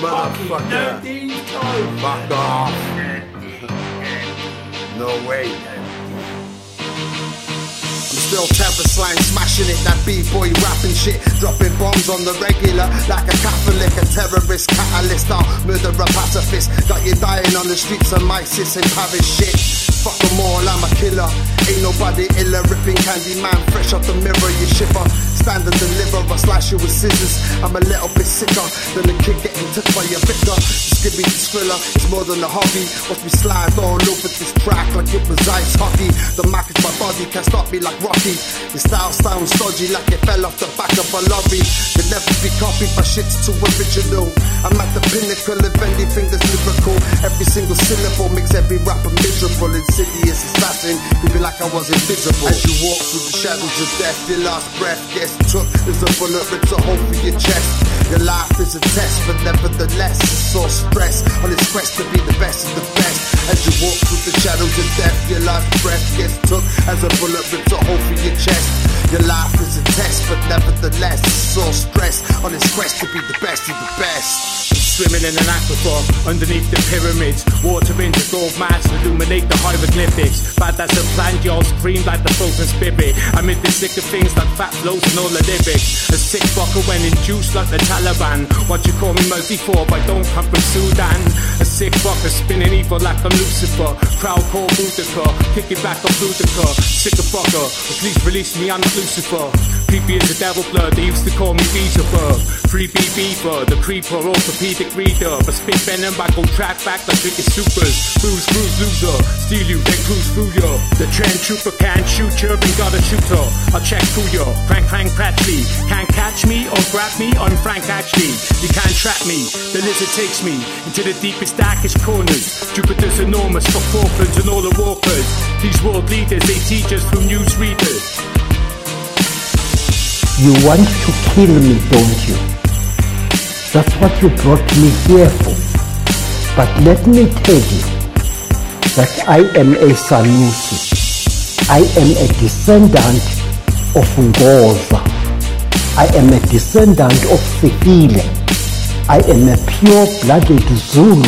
Motherfucker. Fuck off. no way. I'm still terror slang, smashing it, that b-boy rapping shit, dropping bombs on the regular, like a Catholic, a terrorist, catalyst, I'll murder a pacifist, got you dying on the streets of my and Paris shit. Fuck them all, I'm a killer. Ain't nobody iller, ripping candy man, fresh off the mirror, you shiver. Stand and deliver, I slash you with scissors. I'm a little bit sicker than a kid getting took by a vicar. Just give me the thriller, it's more than a hobby. Watch me slide all over this track like it was ice hockey. The Mac is my body, can't stop me like Rocky. Your style sounds dodgy like it fell off the back of a lorry. Could never be copied, my shit's too original. I'm at the pinnacle of anything that's lyrical. Every single syllable makes every rapper miserable. Insidious assassin, be like I was invisible. As you walk through the shadows of death, your last breath gets took. There's a bullet rips a hole for your chest. Your life is a test, but nevertheless, it's all stress on its quest to be the best of the best. As you walk through the shadows of death, your last breath gets took. As a bullet rips a hole for your chest. Your life is a test, but nevertheless, it's all stress on its quest to be the best of the best. Swimming in an aquifer underneath the pyramids. Water into gold mass illuminate the hieroglyphics. Bad as a plant, y'all scream like the frozen spirit. I'm in the sick of things like fat flows and all the lyrics. A sick fucker when induced like the Taliban. What you call me multi for, but don't come from Sudan. A sick fucker spinning evil like I'm Lucifer. Crowd call Boudica, kick it back up Boudica. Sick of fucker, please release me, I'm a Lucifer. Creepy as the devil blood, they used to call me Beelzebub. Free B Beaver, the creeper, orthopedic reader. But spit venom, I go track back like cricket supers. Bruise, bruise, loser. Steal you, then cruise through you. The trend trooper can't shoot you, then got a shooter. I'll check through you. Crank, crank, Pratchley. Can't catch me or grab me, I'm Frank actually. You can't trap me. The lizard takes me into the deepest, darkest corners. Jupiter's enormous for Falklands and all the walkers. These world leaders, they teach us through news. You want to kill me, don't you? That's what you brought me here for. But let me tell you that I am a Sanusi. I am a descendant of Ngoza. I am a descendant of Sefile. I am a pure-blooded Zulu.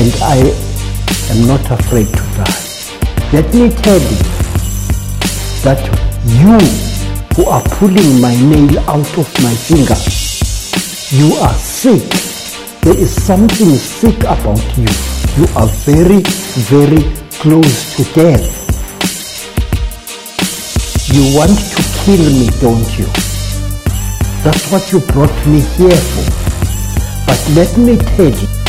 And I am not afraid to die. Let me tell you that you who are pulling my nail out of my finger. You are sick. There is something sick about you. You are very, very close to death. You want to kill me, don't you? That's what you brought me here for. But let me tell you,